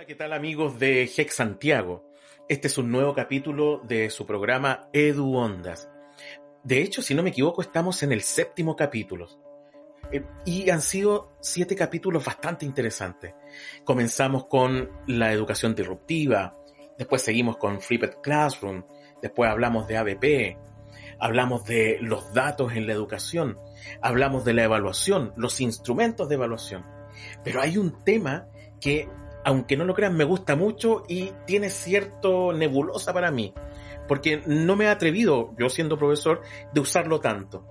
Hola, ¿qué tal amigos de Hex Santiago? Este es un nuevo capítulo de su programa Edu Ondas. De hecho, si no me equivoco, estamos en el séptimo capítulo. Eh, y han sido siete capítulos bastante interesantes. Comenzamos con la educación disruptiva, después seguimos con Flipped Classroom, después hablamos de ABP, hablamos de los datos en la educación, hablamos de la evaluación, los instrumentos de evaluación. Pero hay un tema que aunque no lo crean, me gusta mucho y tiene cierto nebulosa para mí, porque no me he atrevido, yo siendo profesor, de usarlo tanto.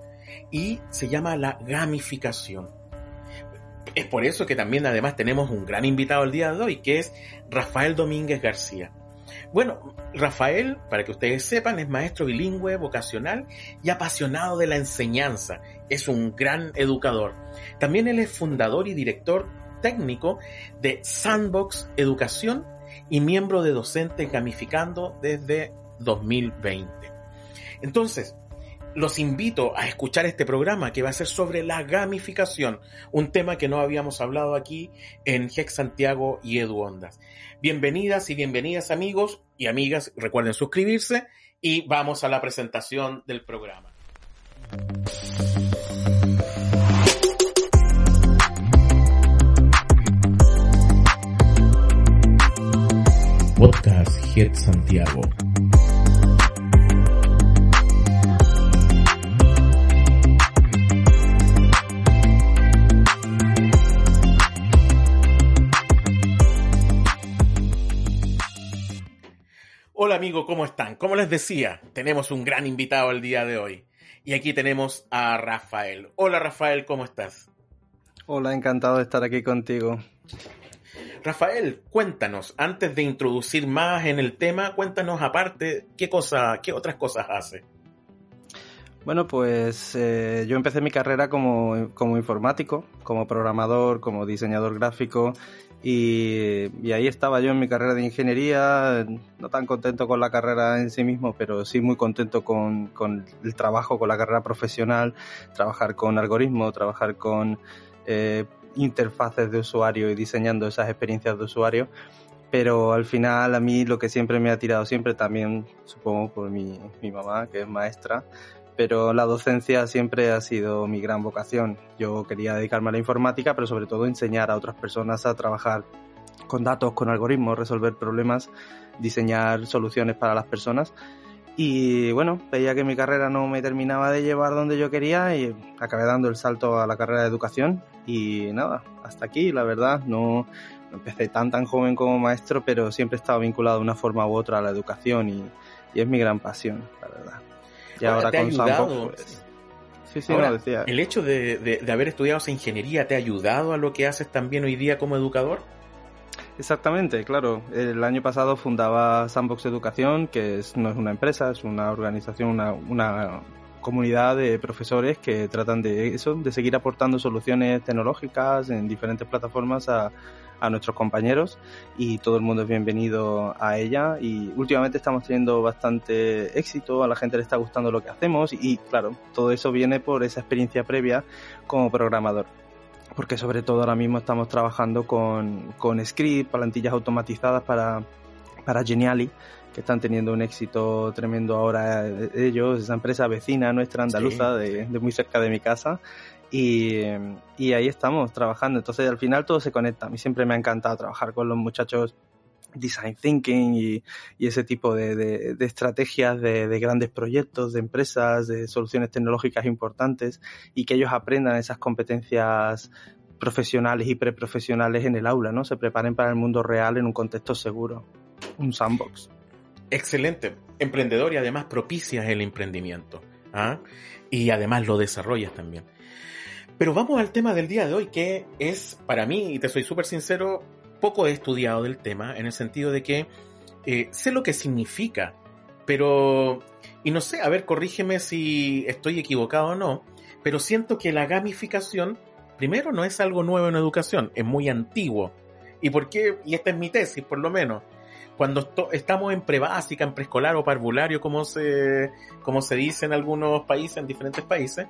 Y se llama la gamificación. Es por eso que también además tenemos un gran invitado el día de hoy, que es Rafael Domínguez García. Bueno, Rafael, para que ustedes sepan, es maestro bilingüe, vocacional y apasionado de la enseñanza. Es un gran educador. También él es fundador y director técnico de Sandbox Educación y miembro de Docentes Gamificando desde 2020. Entonces, los invito a escuchar este programa que va a ser sobre la gamificación, un tema que no habíamos hablado aquí en Hex Santiago y Edu Ondas. Bienvenidas y bienvenidas amigos y amigas, recuerden suscribirse y vamos a la presentación del programa. Podcast Head Santiago. Hola amigo, ¿cómo están? Como les decía, tenemos un gran invitado el día de hoy. Y aquí tenemos a Rafael. Hola Rafael, ¿cómo estás? Hola, encantado de estar aquí contigo. Rafael, cuéntanos, antes de introducir más en el tema, cuéntanos aparte qué cosa, qué otras cosas hace. Bueno, pues eh, yo empecé mi carrera como, como, informático, como programador, como diseñador gráfico y, ahí estaba yo en mi carrera de ingeniería, no tan contento con la carrera en sí mismo, pero sí muy contento con, con el trabajo, con la carrera profesional, trabajar con algoritmos, trabajar con eh, interfaces de usuario y diseñando esas experiencias de usuario. Pero al final a mí lo que siempre me ha tirado siempre también, supongo por mi, mi mamá, que es maestra, pero la docencia siempre ha sido mi gran vocación. Yo quería dedicarme a la informática, pero sobre todo enseñar a otras personas a trabajar con datos, con algoritmos, resolver problemas, diseñar soluciones para las personas. Y bueno, veía que mi carrera no me terminaba de llevar donde yo quería y acabé dando el salto a la carrera de educación y nada, hasta aquí, la verdad, no, empecé tan tan joven como maestro, pero siempre he estado vinculado de una forma u otra a la educación y, es mi gran pasión, la verdad. Y ahora, con Sampo, pues, Sí, sí, no, decía. ¿El hecho de, de, haber estudiado esa ingeniería te ha ayudado a lo que haces también hoy día como educador? Exactamente, claro. El año pasado fundaba Sandbox Educación, que no es una empresa, es una organización, una, una comunidad de profesores que tratan de eso, de seguir aportando soluciones tecnológicas en diferentes plataformas a, a nuestros compañeros y todo el mundo es bienvenido a ella y últimamente estamos teniendo bastante éxito, a la gente le está gustando lo que hacemos y claro, todo eso viene por esa experiencia previa como programador. Porque sobre todo ahora mismo estamos trabajando con, con script, plantillas automatizadas para, para Geniali, que están teniendo un éxito tremendo ahora ellos, esa empresa vecina nuestra andaluza de, muy cerca de mi casa. Y, y, ahí estamos trabajando. Entonces al final todo se conecta. A mí siempre me ha encantado trabajar con los muchachos design thinking y, ese tipo de, de, estrategias de, de, grandes proyectos, de empresas, de soluciones tecnológicas importantes y que ellos aprendan esas competencias profesionales y preprofesionales en el aula, ¿no? Se preparen para el mundo real en un contexto seguro, un sandbox. Excelente, emprendedor y además propicias el emprendimiento. ¿ah? Y además lo desarrollas también. Pero vamos al tema del día de hoy, que es para mí, y te soy súper sincero, poco he estudiado del tema, en el sentido de que eh, sé lo que significa, pero, y no sé, a ver, corrígeme si estoy equivocado o no, pero siento que la gamificación, primero, no es algo nuevo en educación, es muy antiguo. ¿Y por qué? Y esta es mi tesis, por lo menos. Cuando estamos en prebásica, en preescolar o parvulario, como se, como se dice en algunos países, en diferentes países,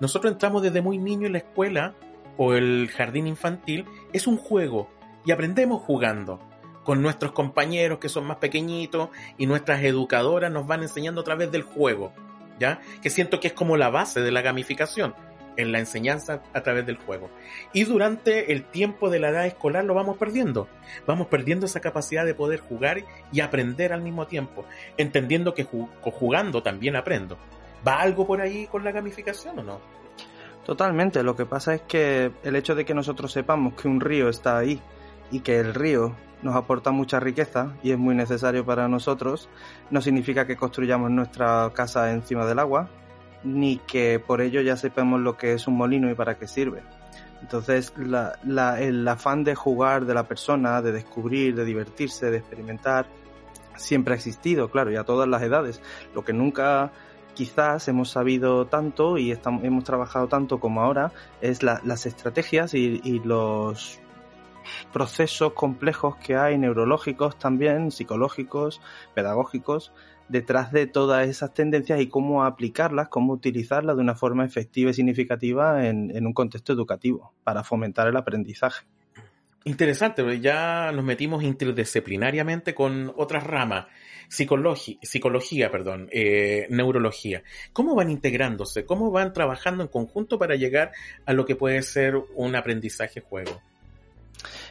nosotros entramos desde muy niño en la escuela o el jardín infantil, es un juego y aprendemos jugando con nuestros compañeros que son más pequeñitos y nuestras educadoras nos van enseñando a través del juego, ¿ya? Que siento que es como la base de la gamificación, en la enseñanza a través del juego. Y durante el tiempo de la edad escolar lo vamos perdiendo. Vamos perdiendo esa capacidad de poder jugar y aprender al mismo tiempo, entendiendo que jugando también aprendo. ¿Va algo por ahí con la gamificación o no? Totalmente, lo que pasa es que el hecho de que nosotros sepamos que un río está ahí y que el río nos aporta mucha riqueza y es muy necesario para nosotros, no significa que construyamos nuestra casa encima del agua, ni que por ello ya sepamos lo que es un molino y para qué sirve. Entonces, el afán de jugar de la persona, de descubrir, de divertirse, de experimentar, siempre ha existido, claro, y a todas las edades. Lo que nunca quizás hemos sabido tanto y hemos trabajado tanto como ahora es las estrategias y, los procesos complejos que hay neurológicos también, psicológicos, pedagógicos, detrás de todas esas tendencias y cómo aplicarlas, cómo utilizarlas de una forma efectiva y significativa en, un contexto educativo para fomentar el aprendizaje. Interesante, ya nos metimos interdisciplinariamente con otras ramas psicología, perdón, eh, neurología. ¿Cómo van integrándose? ¿Cómo van trabajando en conjunto para llegar a lo que puede ser un aprendizaje juego?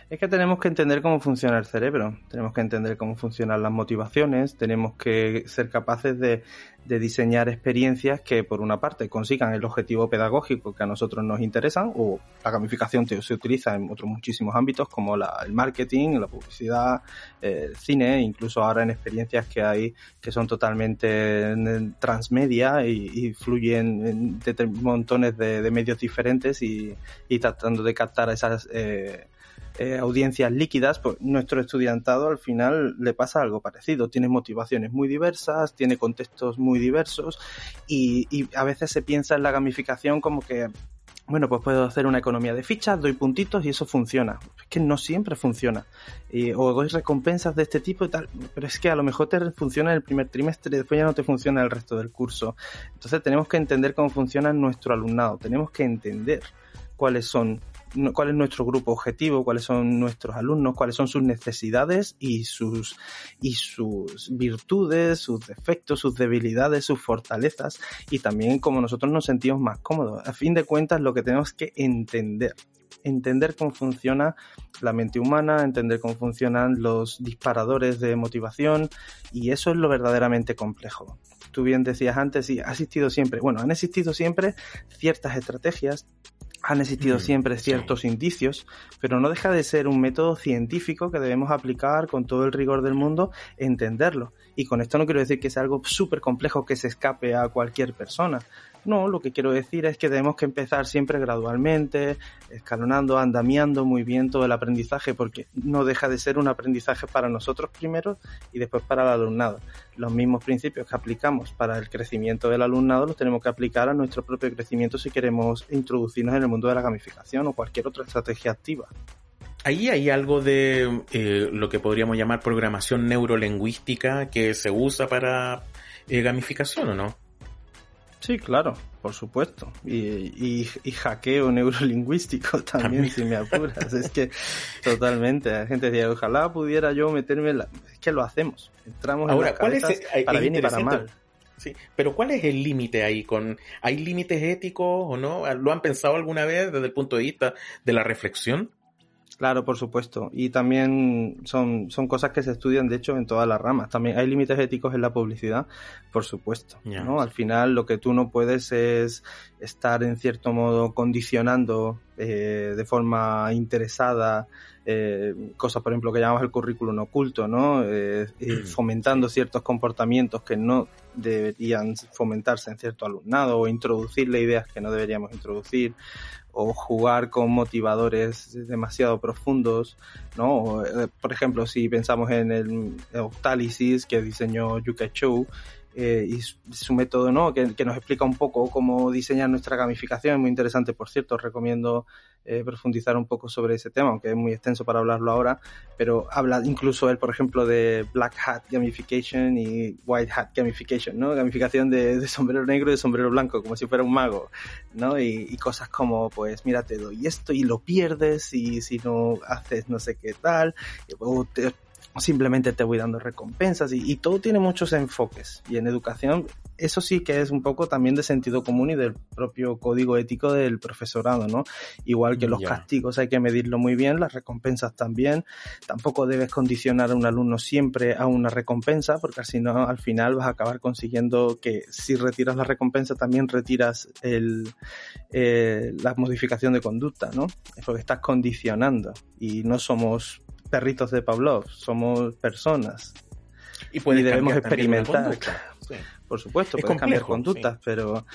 Es que tenemos que entender cómo funciona el cerebro, tenemos que entender cómo funcionan las motivaciones, tenemos que ser capaces de, diseñar experiencias que, por una parte, consigan el objetivo pedagógico que a nosotros nos interesa, o la gamificación se utiliza en otros muchísimos ámbitos, como el marketing, la publicidad, el cine, incluso ahora en experiencias que hay que son totalmente transmedia y, fluyen en montones de, medios diferentes y, tratando de captar esas. Eh, eh, audiencias líquidas, pues nuestro estudiantado al final le pasa algo parecido. Tiene motivaciones muy diversas, tiene contextos muy diversos y, a veces se piensa en la gamificación como que bueno, pues puedo hacer una economía de fichas, doy puntitos y eso funciona. Es que no siempre funciona. o doy recompensas de este tipo y tal, pero es que a lo mejor te funciona en el primer trimestre y después ya no te funciona el resto del curso. Entonces tenemos que entender cómo funciona nuestro alumnado, tenemos que entender cuáles son cuál es nuestro grupo objetivo, cuáles son nuestros alumnos, cuáles son sus necesidades y sus, y sus virtudes, sus defectos, sus debilidades, sus fortalezas y también cómo nosotros nos sentimos más cómodos. A fin de cuentas, lo que tenemos que entender entender cómo funciona la mente humana, entender cómo funcionan los disparadores de motivación y eso es lo verdaderamente complejo. Tú bien decías antes, y ha existido siempre, bueno, han existido siempre ciertas estrategias han existido siempre ciertos indicios, pero no deja de ser un método científico que debemos aplicar con todo el rigor del mundo, entenderlo. Y con esto no quiero decir que sea algo súper complejo que se escape a cualquier persona. No, lo que quiero decir es que tenemos que empezar siempre gradualmente, escalonando, andamiando muy bien todo el aprendizaje, porque no deja de ser un aprendizaje para nosotros primero y después para el alumnado. Los mismos principios que aplicamos para el crecimiento del alumnado los tenemos que aplicar a nuestro propio crecimiento si queremos introducirnos en el mundo de la gamificación o cualquier otra estrategia activa. Ahí hay algo de eh, lo que podríamos llamar programación neurolingüística que se usa para eh, gamificación, ¿o no? Sí, claro, por supuesto. Y, y, hackeo neurolingüístico también, si me apuras. es que totalmente. La gente decía, ojalá pudiera yo meterme en la... Es que lo hacemos. Entramos en la ¿cuál es, para bien y para mal. Sí, pero ¿cuál es el límite ahí? Con, ¿Hay límites éticos o no? ¿Lo han pensado alguna vez desde el punto de vista de la reflexión? Claro, por supuesto. Y también son, son cosas que se estudian, de hecho, en todas las ramas. También hay límites éticos en la publicidad, por supuesto. ¿no? Al final, lo que tú no puedes es estar, en cierto modo, condicionando eh, de forma interesada eh, cosas, por ejemplo, que llamamos el currículum oculto, ¿no? Eh, fomentando ciertos comportamientos que no deberían fomentarse en cierto alumnado o introducirle ideas que no deberíamos introducir o jugar con motivadores demasiado profundos, ¿no? Eh, por ejemplo, si pensamos en el Octalysis que diseñó Yuka Chou, eh, y su, método, ¿no? Que, nos explica un poco cómo diseñar nuestra gamificación. Muy interesante, por cierto. recomiendo eh, profundizar un poco sobre ese tema, aunque es muy extenso para hablarlo ahora. Pero habla incluso él, por ejemplo, de Black Hat Gamification y White Hat Gamification, ¿no? Gamificación de, sombrero negro y de sombrero blanco, como si fuera un mago, ¿no? Y, cosas como, pues, mira, te doy esto y lo pierdes y si no haces no sé qué tal, o te, simplemente te voy dando recompensas y, todo tiene muchos enfoques. Y en educación, eso sí que es un poco también de sentido común y del propio código ético del profesorado, ¿no? Igual que los castigos hay que medirlo muy bien, las recompensas también. Tampoco debes condicionar a un alumno siempre a una recompensa, porque si no, al final vas a acabar consiguiendo que si retiras la recompensa también retiras el, eh, la modificación de conducta, ¿no? Porque estás condicionando y no somos perritos de Pavlov, somos personas. Y, debemos experimentar. Por supuesto, puedes cambiar conductas, pero,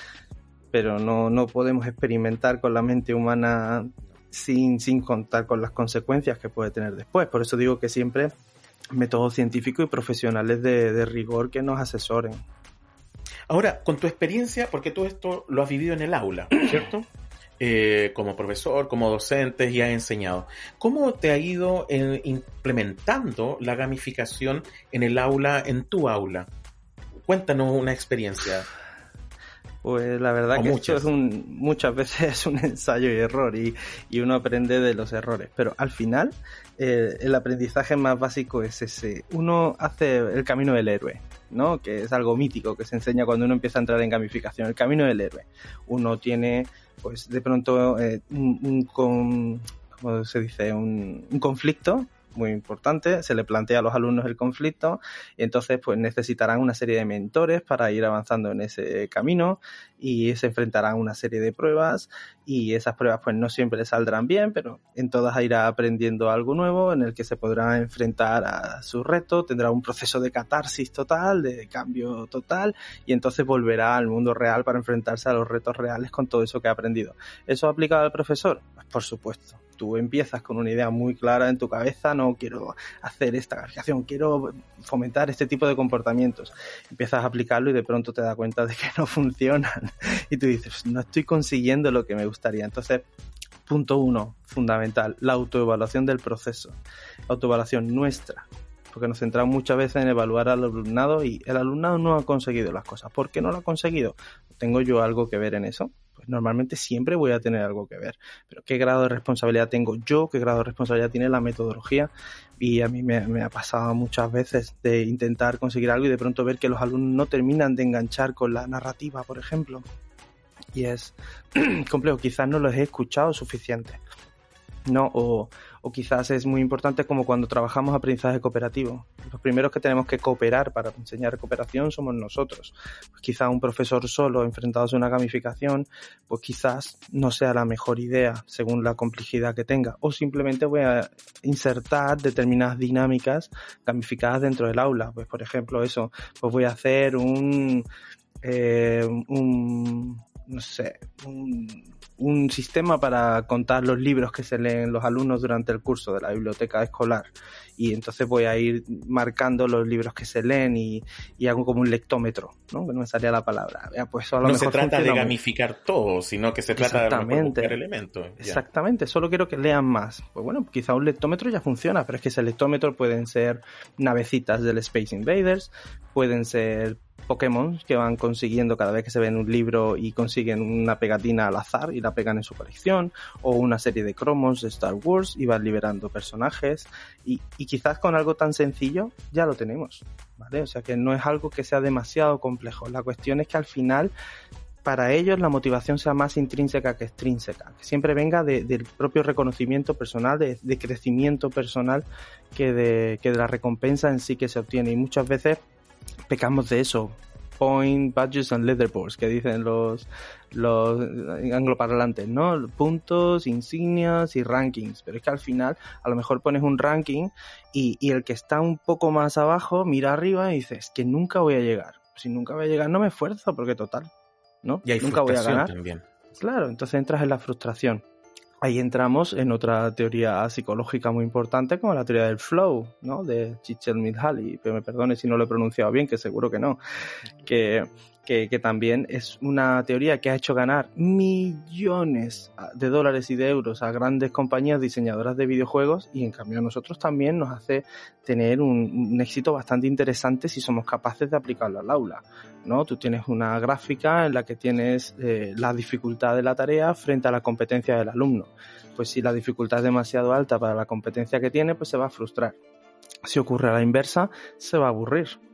pero no, no podemos experimentar con la mente humana sin, sin contar con las consecuencias que puede tener después. Por eso digo que siempre métodos científicos y profesionales de, de rigor que nos asesoren. Ahora, con tu experiencia, porque todo esto lo has vivido en el aula, ¿cierto? Eh, como profesor, como docente y has enseñado. ¿Cómo te ha ido eh, implementando la gamificación en el aula, en tu aula? Cuéntanos una experiencia. Pues la verdad que es un, muchas veces es un ensayo y error y, uno aprende de los errores. Pero al final eh, el aprendizaje más básico es ese. Uno hace el camino del héroe, ¿no? Que es algo mítico que se enseña cuando uno empieza a entrar en gamificación. El camino del héroe. Uno tiene pues de pronto eh, un, ¿cómo se dice? Un, un conflicto muy importante, se le plantea a los alumnos el conflicto y entonces pues necesitarán una serie de mentores para ir avanzando en ese camino y se enfrentarán a una serie de pruebas y esas pruebas pues no siempre saldrán bien, pero en todas irá aprendiendo algo nuevo en el que se podrá enfrentar a su reto, tendrá un proceso de catarsis total, de cambio total y entonces volverá al mundo real para enfrentarse a los retos reales con todo eso que ha aprendido. ¿Eso aplica al profesor? Pues por supuesto tú empiezas con una idea muy clara en tu cabeza, no quiero hacer esta gamificación, quiero fomentar este tipo de comportamientos. Empiezas a aplicarlo y de pronto te das cuenta de que no funcionan. Y tú dices, no estoy consiguiendo lo que me gustaría. Entonces, punto uno, fundamental, la autoevaluación del proceso. Autoevaluación nuestra, porque nos centramos muchas veces en evaluar al alumnado y el alumnado no ha conseguido las cosas. ¿Por qué no lo ha conseguido? ¿Tengo yo algo que ver en eso? Normalmente siempre voy a tener algo que ver. Pero qué grado de responsabilidad tengo yo, qué grado de responsabilidad tiene la metodología. Y a mí me, ha pasado muchas veces de intentar conseguir algo y de pronto ver que los alumnos no terminan de enganchar con la narrativa, por ejemplo. Y es complejo, quizás no los he escuchado suficiente. ¿no? O, o quizás es muy importante como cuando trabajamos aprendizaje cooperativo. Los primeros que tenemos que cooperar para enseñar cooperación somos nosotros. Pues quizás un profesor solo enfrentado a una gamificación, pues quizás no sea la mejor idea según la complejidad que tenga. O simplemente voy a insertar determinadas dinámicas gamificadas dentro del aula. Pues por ejemplo eso, pues voy a hacer un, eh, un no sé, un un sistema para contar los libros que se leen los alumnos durante el curso de la biblioteca escolar. Y entonces voy a ir marcando los libros que se leen y, hago como un lectómetro, ¿no? Que no me salía la palabra. Pues no se trata de gamificar todo, sino que se trata de buscar elementos. Exactamente, solo quiero que lean más. Pues bueno, quizá un lectómetro ya funciona, pero es que ese lectómetro pueden ser navecitas del Space Invaders, pueden ser Pokémon que van consiguiendo cada vez que se ven un libro y consiguen una pegatina al azar y la pegan en su colección, o una serie de cromos de Star Wars y van liberando personajes, y, quizás con algo tan sencillo ya lo tenemos, ¿vale? O sea que no es algo que sea demasiado complejo. La cuestión es que al final para ellos la motivación sea más intrínseca que extrínseca, que siempre venga del propio reconocimiento personal, de, de crecimiento personal, que de, que de la recompensa en sí que se obtiene. Y muchas veces pecamos de eso. Point, badges and leaderboards, que dicen los, los angloparlantes, ¿no? Puntos, insignias y rankings. Pero es que al final, a lo mejor pones un ranking y, y el que está un poco más abajo mira arriba y dices que nunca voy a llegar si nunca voy a llegar, no me esfuerzo, porque total, ¿no? Y hay nunca voy a ganar. También. Claro, entonces entras en la frustración. Ahí entramos en otra teoría psicológica muy importante, como la teoría del flow, ¿no? De Csikszentmihalyi, pero me perdone si no lo he pronunciado bien, que seguro que no. Que que, también es una teoría que ha hecho ganar millones de dólares y de euros a grandes compañías diseñadoras de videojuegos y en cambio a nosotros también nos hace tener un, éxito bastante interesante si somos capaces de aplicarlo al aula. ¿no? Tú tienes una gráfica en la que tienes eh, la dificultad de la tarea frente a la competencia del alumno. Pues si la dificultad es demasiado alta para la competencia que tiene, pues se va a frustrar. Si ocurre a la inversa, se va a aburrir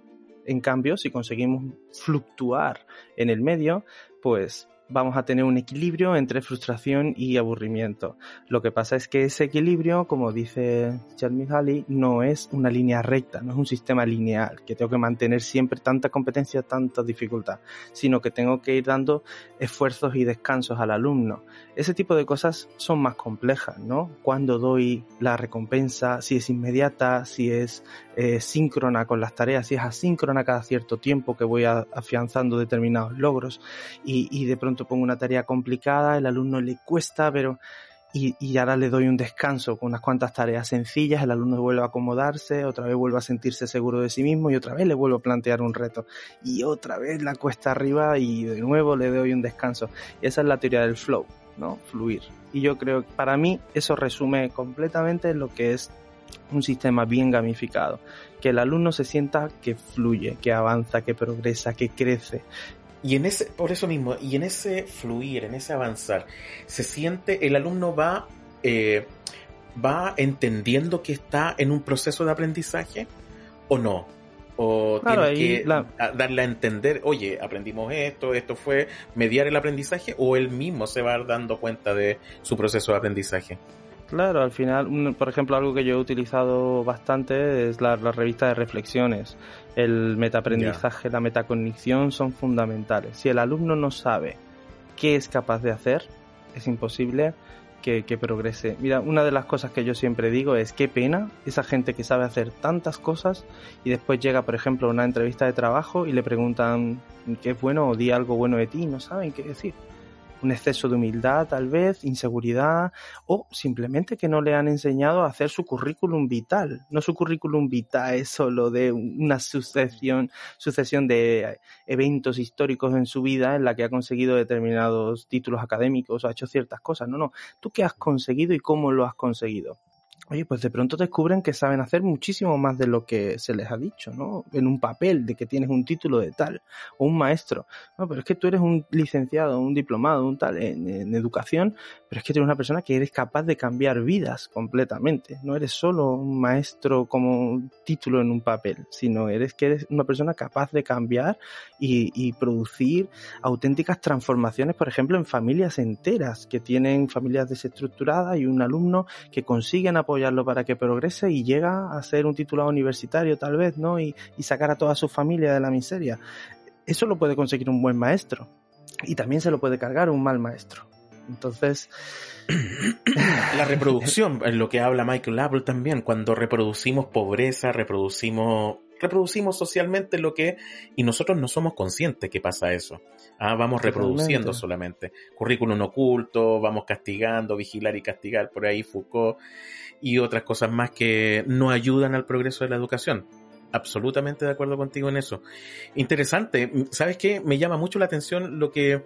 en cambio, si conseguimos fluctuar en el medio, pues vamos a tener un equilibrio entre frustración y aburrimiento. Lo que pasa es que ese equilibrio, como dice Charles no es una línea recta, no es un sistema lineal, que tengo que mantener siempre tanta competencia, tanta dificultad, sino que tengo que ir dando esfuerzos y descansos al alumno. Ese tipo de cosas son más complejas, ¿no? Cuando doy la recompensa, si es inmediata, si es eh, síncrona con las tareas, si es asíncrona cada cierto tiempo que voy afianzando determinados logros y de pronto pongo una tarea complicada, el alumno le cuesta, pero y, ahora le doy un descanso con unas cuantas tareas sencillas, el alumno vuelve a acomodarse, otra vez vuelve a sentirse seguro de sí mismo y otra vez le vuelvo a plantear un reto y otra vez la cuesta arriba y de nuevo le doy un descanso. Y esa es la teoría del flow, ¿no? Fluir. Y yo creo que para mí eso resume completamente lo que es un sistema bien gamificado, que el alumno se sienta que fluye, que avanza, que progresa, que crece, y en ese, por eso mismo, y en ese fluir, en ese avanzar, se siente, el alumno va, eh, va entendiendo que está en un proceso de aprendizaje o no. O tiene que darle a entender, oye, aprendimos esto, esto fue mediar el aprendizaje, o él mismo se va dando cuenta de su proceso de aprendizaje. Claro, al final, por ejemplo, algo que yo he utilizado bastante es la, revista de reflexiones. El metaaprendizaje, la metacognición son fundamentales. Si el alumno no sabe qué es capaz de hacer, es imposible que, que, progrese. Mira, una de las cosas que yo siempre digo es qué pena esa gente que sabe hacer tantas cosas y después llega, por ejemplo, a una entrevista de trabajo y le preguntan qué es bueno o di algo bueno de ti y no saben qué decir un exceso de humildad tal vez, inseguridad o simplemente que no le han enseñado a hacer su currículum vital. No su currículum vitae solo de una sucesión, sucesión de eventos históricos en su vida en la que ha conseguido determinados títulos académicos o ha hecho ciertas cosas. No, no. ¿Tú qué has conseguido y cómo lo has conseguido? Oye, pues de pronto descubren que saben hacer muchísimo más de lo que se les ha dicho, ¿no? En un papel de que tienes un título de tal, o un maestro. No, pero es que tú eres un licenciado, un diplomado, un tal en, educación, pero es que tú eres una persona que eres capaz de cambiar vidas completamente. No eres solo un maestro como un título en un papel, sino eres que eres una persona capaz de cambiar y, y producir auténticas transformaciones, por ejemplo, en familias enteras que tienen familias desestructuradas y un alumno que consiguen apoyar apoyarlo para que progrese y llega a ser un titulado universitario tal vez, ¿no? Y, sacar a toda su familia de la miseria. Eso lo puede conseguir un buen maestro y también se lo puede cargar un mal maestro. Entonces, la reproducción, en lo que habla Michael Apple también, cuando reproducimos pobreza, reproducimos reproducimos socialmente lo que y nosotros no somos conscientes que pasa eso. Ah, vamos reproduciendo solamente. Currículum oculto, vamos castigando, vigilar y castigar, por ahí Foucault y otras cosas más que no ayudan al progreso de la educación. Absolutamente de acuerdo contigo en eso. Interesante. ¿Sabes qué? Me llama mucho la atención lo que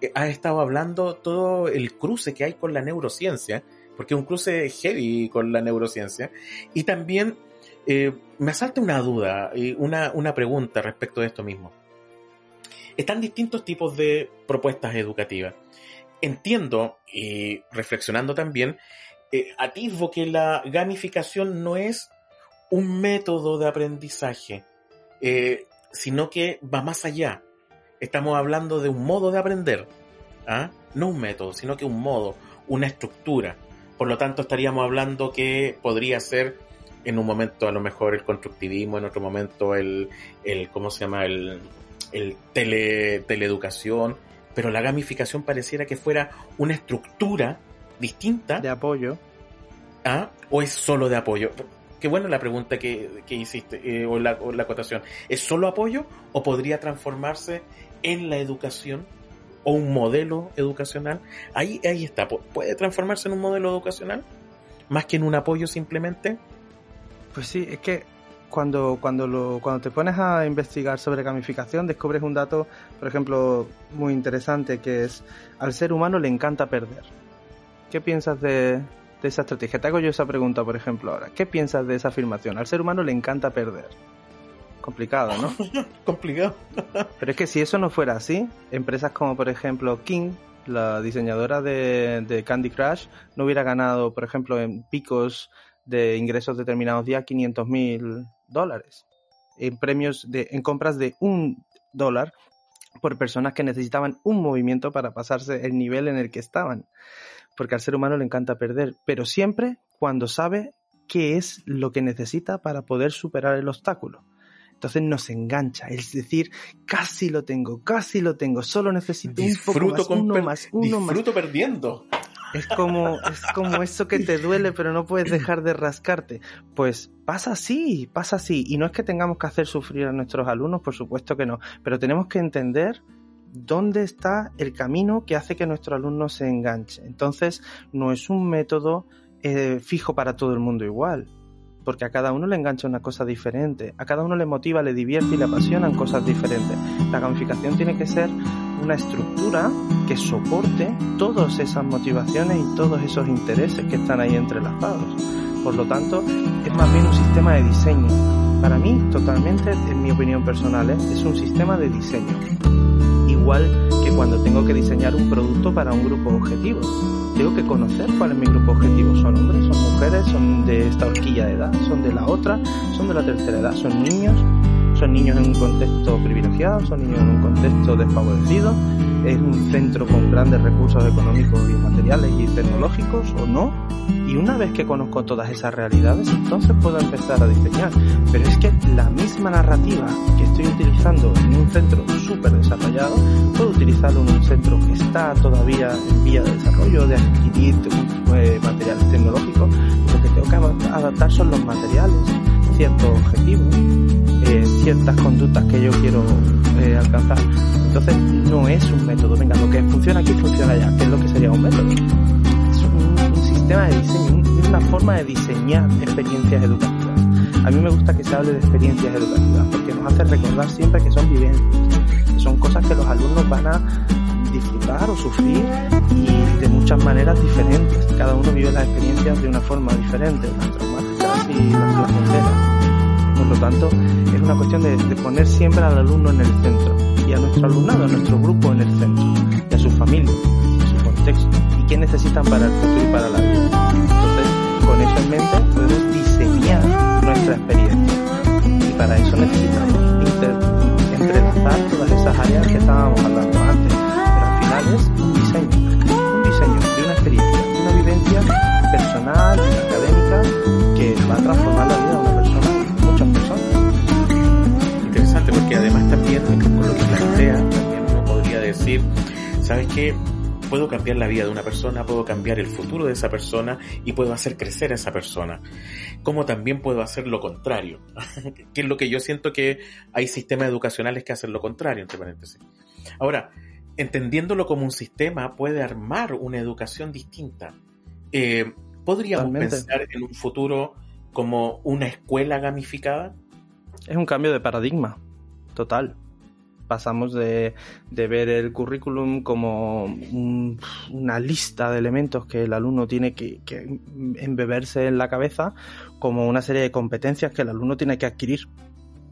eh, has estado hablando, todo el cruce que hay con la neurociencia, porque es un cruce heavy con la neurociencia. Y también eh, me asalta una duda una, una pregunta respecto de esto mismo. Están distintos tipos de propuestas educativas. Entiendo, y reflexionando también, eh, atisbo que la gamificación no es un método de aprendizaje, eh, sino que va más allá. Estamos hablando de un modo de aprender, ¿ah? no un método, sino que un modo, una estructura. Por lo tanto, estaríamos hablando que podría ser en un momento a lo mejor el constructivismo, en otro momento el, el ¿cómo se llama? El, el tele, teleeducación, pero la gamificación pareciera que fuera una estructura distinta. De apoyo. ¿Ah? ¿O es solo de apoyo? qué buena la pregunta que, hiciste, eh, o, la, o la acotación. ¿Es solo apoyo o podría transformarse en la educación o un modelo educacional? Ahí, ahí está, ¿puede transformarse en un modelo educacional? Más que en un apoyo simplemente. Pues sí, es que cuando, cuando, lo, cuando te pones a investigar sobre gamificación, descubres un dato, por ejemplo, muy interesante, que es al ser humano le encanta perder. ¿Qué piensas de, de esa estrategia? Te hago yo esa pregunta, por ejemplo, ahora. ¿Qué piensas de esa afirmación? Al ser humano le encanta perder. Complicado, ¿no? Complicado. Pero es que si eso no fuera así, empresas como, por ejemplo, King, la diseñadora de, de Candy Crush, no hubiera ganado, por ejemplo, en picos de ingresos determinados días 500 mil dólares en premios de en compras de un dólar por personas que necesitaban un movimiento para pasarse el nivel en el que estaban porque al ser humano le encanta perder, pero siempre cuando sabe qué es lo que necesita para poder superar el obstáculo. Entonces nos engancha, es decir, casi lo tengo, casi lo tengo, solo necesito un poco más, uno más, uno disfruto perdiendo. Es como, es como eso que te duele, pero no puedes dejar de rascarte. Pues pasa así, pasa así. Y no es que tengamos que hacer sufrir a nuestros alumnos, por supuesto que no, pero tenemos que entender dónde está el camino que hace que nuestro alumno se enganche. Entonces, no es un método eh, fijo para todo el mundo igual, porque a cada uno le engancha una cosa diferente, a cada uno le motiva, le divierte y le apasionan cosas diferentes. La gamificación tiene que ser una estructura que soporte todas esas motivaciones y todos esos intereses que están ahí entrelazados. Por lo tanto, es más bien un sistema de diseño. Para mí, totalmente, en mi opinión personal, ¿eh? es un sistema de diseño igual que cuando tengo que diseñar un producto para un grupo objetivo. Tengo que conocer cuál es mi grupo objetivo. Son hombres, son mujeres, son de esta horquilla de edad, son de la otra, son de la tercera edad, son niños, son niños en un contexto privilegiado, son niños en un contexto desfavorecido, es un centro con grandes recursos económicos y materiales y tecnológicos o no. Y una vez que conozco todas esas realidades, entonces puedo empezar a diseñar. Pero es que la misma narrativa que estoy utilizando en un centro súper desarrollado, puedo utilizarlo en un centro que está todavía en vía de desarrollo, de adquirir materiales tecnológicos. Lo que tengo que adaptar son los materiales, ciertos objetivos, eh, ciertas conductas que yo quiero eh, alcanzar. Entonces no es un método, venga, lo que funciona aquí funciona allá, que es lo que sería un método. Es un, sistema de diseño, es una forma de diseñar experiencias educativas. A mí me gusta que se hable de experiencias educativas porque nos hace recordar siempre que son vivencias, son cosas que los alumnos van a disfrutar o sufrir y de muchas maneras diferentes. Cada uno vive las experiencias de una forma diferente, las traumáticas y las placenteras. Por lo tanto, es una cuestión de, poner siempre al alumno en el centro y a nuestro alumnado, a nuestro grupo en el centro y a su familia, a su contexto y qué necesitan para el futuro y para la vida. Entonces, con eso en mente podemos diseñar nuestra experiencia y para eso necesitamos entrelazar todas esas áreas que estábamos hablando antes. Pero al final es un diseño, un diseño de una experiencia, una vivencia personal, académica que va a transformar la vida porque además también con lo que plantea, también uno podría decir, ¿sabes qué? Puedo cambiar la vida de una persona, puedo cambiar el futuro de esa persona y puedo hacer crecer a esa persona. Como también puedo hacer lo contrario, que es lo que yo siento que hay sistemas educacionales que hacen lo contrario, entre paréntesis. Ahora, entendiéndolo como un sistema, puede armar una educación distinta. Eh, ¿Podríamos pensar en un futuro como una escuela gamificada? Es un cambio de paradigma total. Pasamos de, ver el currículum como una lista de elementos que el alumno tiene que, embeberse en la cabeza, como una serie de competencias que el alumno tiene que adquirir.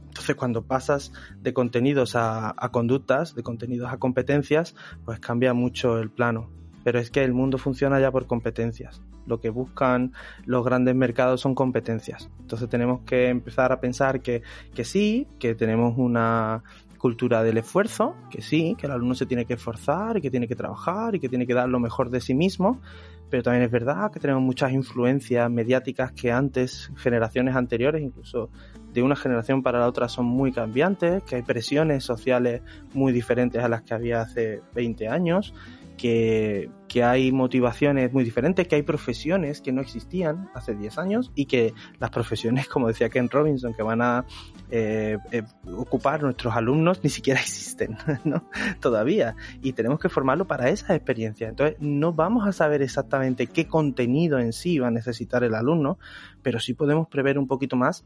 Entonces, cuando pasas de contenidos a, a, conductas, de contenidos a competencias, pues cambia mucho el plano. Pero es que el mundo funciona ya por competencias. Lo que buscan los grandes mercados son competencias. Entonces tenemos que empezar a pensar que, que sí, que tenemos una cultura del esfuerzo, que sí, que el alumno se tiene que esforzar y que tiene que trabajar y que tiene que dar lo mejor de sí mismo, pero también es verdad que tenemos muchas influencias mediáticas que antes, generaciones anteriores, incluso de una generación para la otra, son muy cambiantes, que hay presiones sociales muy diferentes a las que había hace 20 años que, hay motivaciones muy diferentes, que hay profesiones que no existían hace 10 años y que las profesiones, como decía Ken Robinson, que van a eh, eh, ocupar nuestros alumnos ni siquiera existen, ¿no? Todavía. Y tenemos que formarlo para esas experiencias. Entonces, no vamos a saber exactamente qué contenido en sí va a necesitar el alumno, pero sí podemos prever un poquito más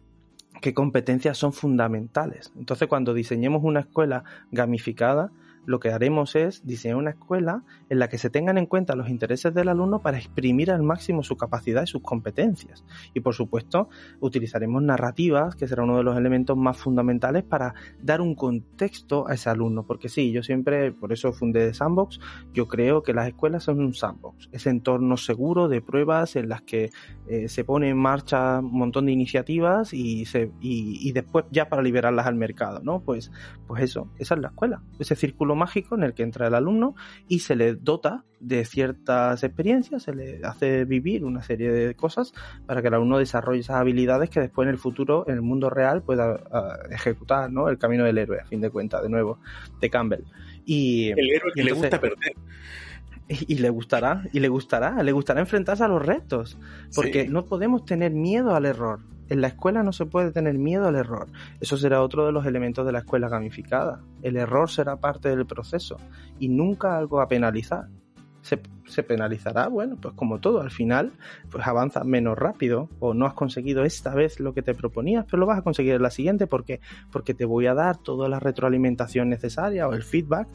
qué competencias son fundamentales. Entonces, cuando diseñemos una escuela gamificada, lo que haremos es diseñar una escuela en la que se tengan en cuenta los intereses del alumno para exprimir al máximo su capacidad y sus competencias. Y por supuesto, utilizaremos narrativas, que será uno de los elementos más fundamentales para dar un contexto a ese alumno. Porque sí, yo siempre, por eso fundé Sandbox, yo creo que las escuelas son un sandbox, ese entorno seguro de pruebas en las que eh, se pone en marcha un montón de iniciativas y, se, y, y después ya para liberarlas al mercado, ¿no? Pues, pues eso, esa es la escuela, ese círculo mágico en el que entra el alumno y se le dota de ciertas experiencias, se le hace vivir una serie de cosas para que el alumno desarrolle esas habilidades que después en el futuro, en el mundo real, pueda ah, ejecutar, ¿no? El camino del héroe, a fin de cuentas, de nuevo, de Campbell. Y, el héroe que le gusta perder. Y, le gustará, y le gustará, le gustará enfrentarse a los retos, porque no podemos tener miedo al error. En la escuela no se puede tener miedo al error. Eso será otro de los elementos de la escuela gamificada. El error será parte del proceso y nunca algo a penalizar. Se, se, penalizará, bueno, pues como todo, al final, pues avanzas menos rápido o no has conseguido esta vez lo que te proponías, pero lo vas a conseguir en la siguiente porque, porque te voy a dar toda la retroalimentación necesaria o el feedback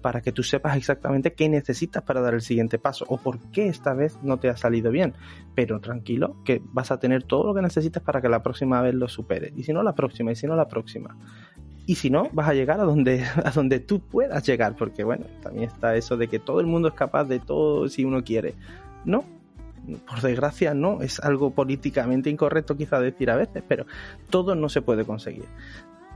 para que tú sepas exactamente qué necesitas para dar el siguiente paso o por qué esta vez no te ha salido bien. Pero tranquilo, que vas a tener todo lo que necesitas para que la próxima vez lo superes. Y si no, la próxima, y si no, la próxima. Y si no, vas a llegar a donde, a donde tú puedas llegar, porque bueno, también está eso de que todo el mundo es capaz de todo si uno quiere. No, por desgracia no, es algo políticamente incorrecto quizá decir a veces, pero todo no se puede conseguir.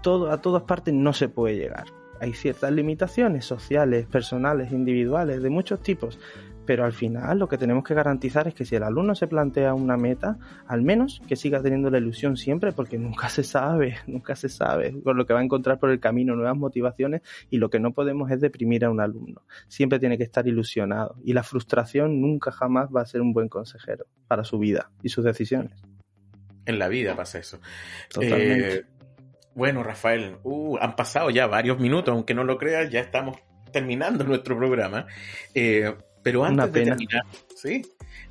Todo, a todas partes no se puede llegar hay ciertas limitaciones sociales, personales, individuales, de muchos tipos, pero al final lo que tenemos que garantizar es que si el alumno se plantea una meta, al menos que siga teniendo la ilusión siempre, porque nunca se sabe, nunca se sabe con lo que va a encontrar por el camino, nuevas motivaciones, y lo que no podemos es deprimir a un alumno. Siempre tiene que estar ilusionado, y la frustración nunca jamás va a ser un buen consejero para su vida y sus decisiones. En la vida pasa eso. Totalmente. Eh, bueno, Rafael, uh, han pasado ya varios minutos, aunque no lo creas, ya estamos terminando nuestro programa. Eh, pero antes de terminar, sí,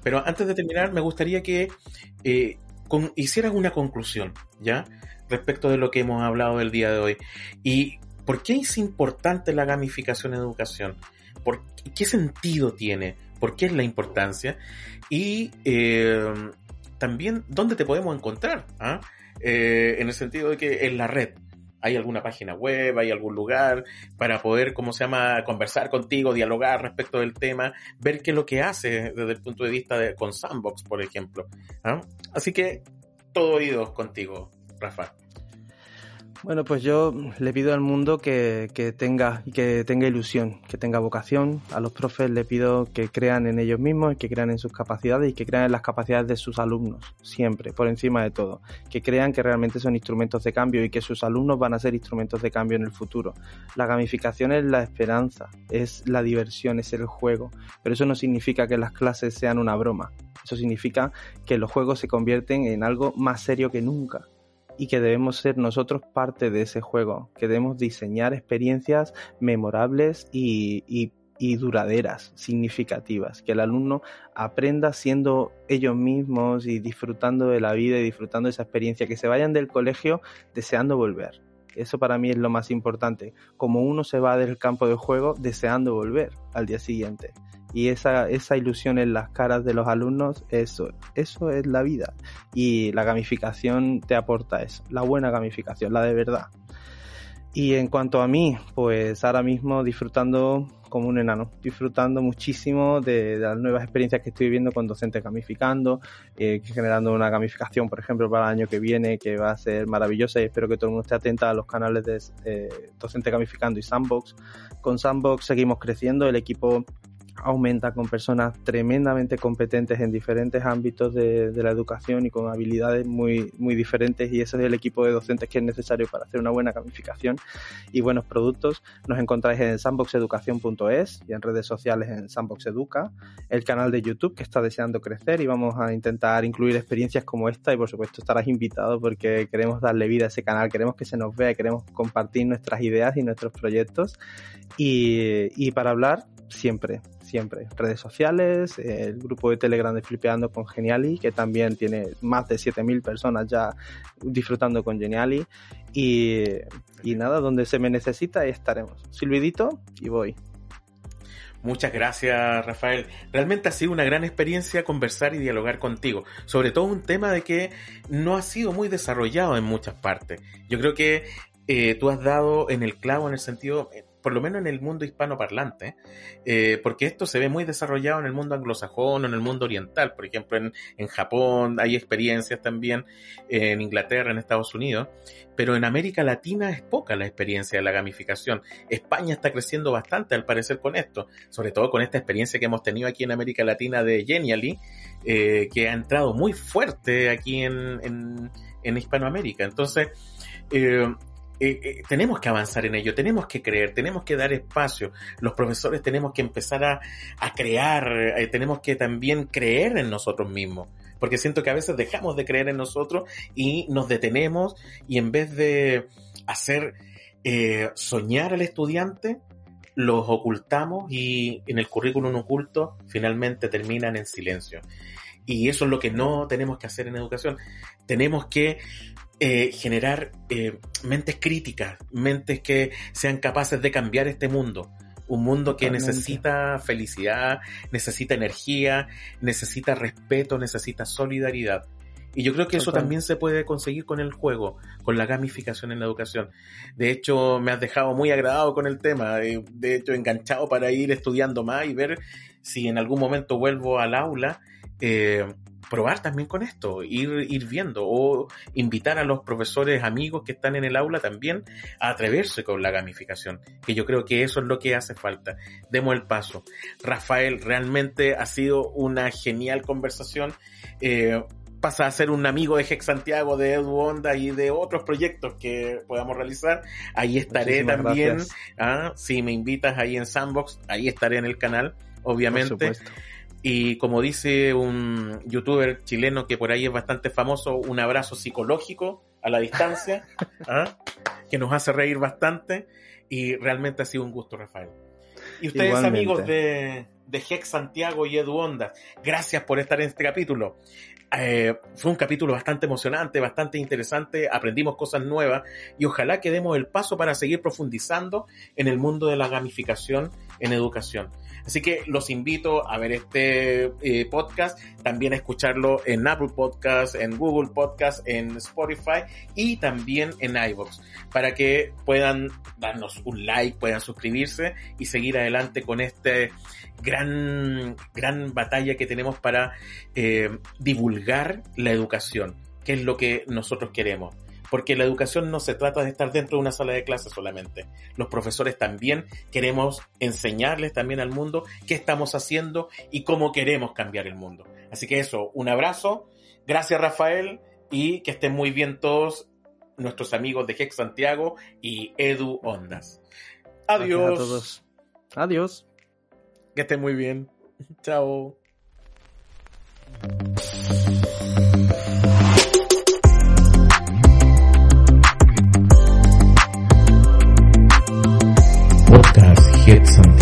pero antes de terminar, me gustaría que eh, hicieras una conclusión, ¿ya? Respecto de lo que hemos hablado el día de hoy. ¿Y por qué es importante la gamificación en educación? ¿Por qué sentido tiene? ¿Por qué es la importancia? Y eh, también, ¿dónde te podemos encontrar? ¿Ah? Eh, en el sentido de que en la red hay alguna página web, hay algún lugar para poder, ¿cómo se llama?, conversar contigo, dialogar respecto del tema, ver qué es lo que hace desde el punto de vista de, con Sandbox, por ejemplo. ¿ah? Así que todo oídos contigo, Rafa. Bueno, pues yo le pido al mundo que, tenga que tenga ilusión, que tenga vocación. A los profes le pido que crean en ellos mismos, que crean en sus capacidades y que crean en las capacidades de sus alumnos, siempre, por encima de todo. Que crean que realmente son instrumentos de cambio y que sus alumnos van a ser instrumentos de cambio en el futuro. La gamificación es la esperanza, es la diversión, es el juego. Pero eso no significa que las clases sean una broma. Eso significa que los juegos se convierten en algo más serio que nunca y que debemos ser nosotros parte de ese juego, que debemos diseñar experiencias memorables y, y, duraderas, significativas, que el alumno aprenda siendo ellos mismos y disfrutando de la vida y disfrutando de esa experiencia, que se vayan del colegio deseando volver. Eso para mí es lo más importante, como uno se va del campo de juego deseando volver al día siguiente y esa, esa ilusión en las caras de los alumnos, eso, eso es la vida. Y la gamificación te aporta eso, la buena gamificación, la de verdad. Y en cuanto a mí, pues ahora mismo disfrutando como un enano, disfrutando muchísimo de, las nuevas experiencias que estoy viviendo con docentes gamificando, eh, generando una gamificación, por ejemplo, para el año que viene, que va a ser maravillosa y espero que todo el mundo esté atento a los canales de eh, docente gamificando y Sandbox. Con Sandbox seguimos creciendo, el equipo aumenta con personas tremendamente competentes en diferentes ámbitos de, la educación y con habilidades muy, muy diferentes y ese es el equipo de docentes que es necesario para hacer una buena gamificación y buenos productos. Nos encontráis en sandboxeducación.es y en redes sociales en sandboxeduca, el canal de YouTube que está deseando crecer y vamos a intentar incluir experiencias como esta y por supuesto estarás invitado porque queremos darle vida a ese canal, queremos que se nos vea, queremos compartir nuestras ideas y nuestros proyectos y, y para hablar siempre, siempre. Redes sociales, el grupo de Telegram de Flipeando con Geniali, que también tiene más de 7.000 personas ya disfrutando con Geniali. Y, y nada, donde se me necesita estaremos. Silvidito y voy. Muchas gracias, Rafael. Realmente ha sido una gran experiencia conversar y dialogar contigo. Sobre todo un tema de que no ha sido muy desarrollado en muchas partes. Yo creo que eh, tú has dado en el clavo en el sentido, por lo menos en el mundo hispanoparlante, eh, porque esto se ve muy desarrollado en el mundo anglosajón o en el mundo oriental, por ejemplo en, en Japón hay experiencias también, en Inglaterra, en Estados Unidos, pero en América Latina es poca la experiencia de la gamificación. España está creciendo bastante al parecer con esto, sobre todo con esta experiencia que hemos tenido aquí en América Latina de Genially, eh, que ha entrado muy fuerte aquí en, en, Hispanoamérica. Entonces, eh, eh, eh, tenemos que avanzar en ello, tenemos que creer, tenemos que dar espacio. Los profesores tenemos que empezar a, crear, eh, tenemos que también creer en nosotros mismos. Porque siento que a veces dejamos de creer en nosotros y nos detenemos y en vez de hacer soñar al estudiante, los ocultamos y en el currículum oculto finalmente terminan en silencio. Y eso es lo que no tenemos que hacer en educación. Tenemos que eh, generar eh, mentes críticas, mentes que sean capaces de cambiar este mundo. Un mundo que necesita felicidad, necesita energía, necesita respeto, necesita solidaridad. Y yo creo que eso también se puede conseguir con el juego, con la gamificación en la educación. De hecho, me has dejado muy agradado con el tema, eh, de hecho, enganchado para ir estudiando más y ver si en algún momento vuelvo al aula eh, probar también con esto, ir, ir viendo o invitar a los profesores amigos que están en el aula también a atreverse con la gamificación, que yo creo que eso es lo que hace falta. Demos el paso. Rafael, realmente ha sido una genial conversación. Eh, pasa a ser un amigo de Hex Santiago, de Edu Onda y de otros proyectos que podamos realizar. Ahí estaré también. ¿ah? Si me invitas ahí en Sandbox, ahí estaré en el canal, obviamente. Y como dice un youtuber chileno que por ahí es bastante famoso, un abrazo psicológico a la distancia, ¿ah? que nos hace reír bastante. Y realmente ha sido un gusto, Rafael. Y ustedes, amigos de, de Hex Santiago y Edu Onda, gracias por estar en este capítulo. Eh, fue un capítulo bastante emocionante, bastante interesante, aprendimos cosas nuevas y ojalá que demos el paso para seguir profundizando en el mundo de la gamificación en educación. Así que los invito a ver este eh, podcast, también a escucharlo en Apple Podcast, en Google Podcast, en Spotify y también en iVoox, para que puedan darnos un like, puedan suscribirse y seguir adelante con este gran, gran batalla que tenemos para eh, divulgar la educación, que es lo que nosotros queremos porque la educación no se trata de estar dentro de una sala de clases solamente. Los profesores también queremos enseñarles también al mundo qué estamos haciendo y cómo queremos cambiar el mundo. Así que eso, un abrazo, gracias Rafael y que estén muy bien todos nuestros amigos de Hex Santiago y Edu Ondas. Adiós. a todos. Adiós. Que estén muy bien. Chao.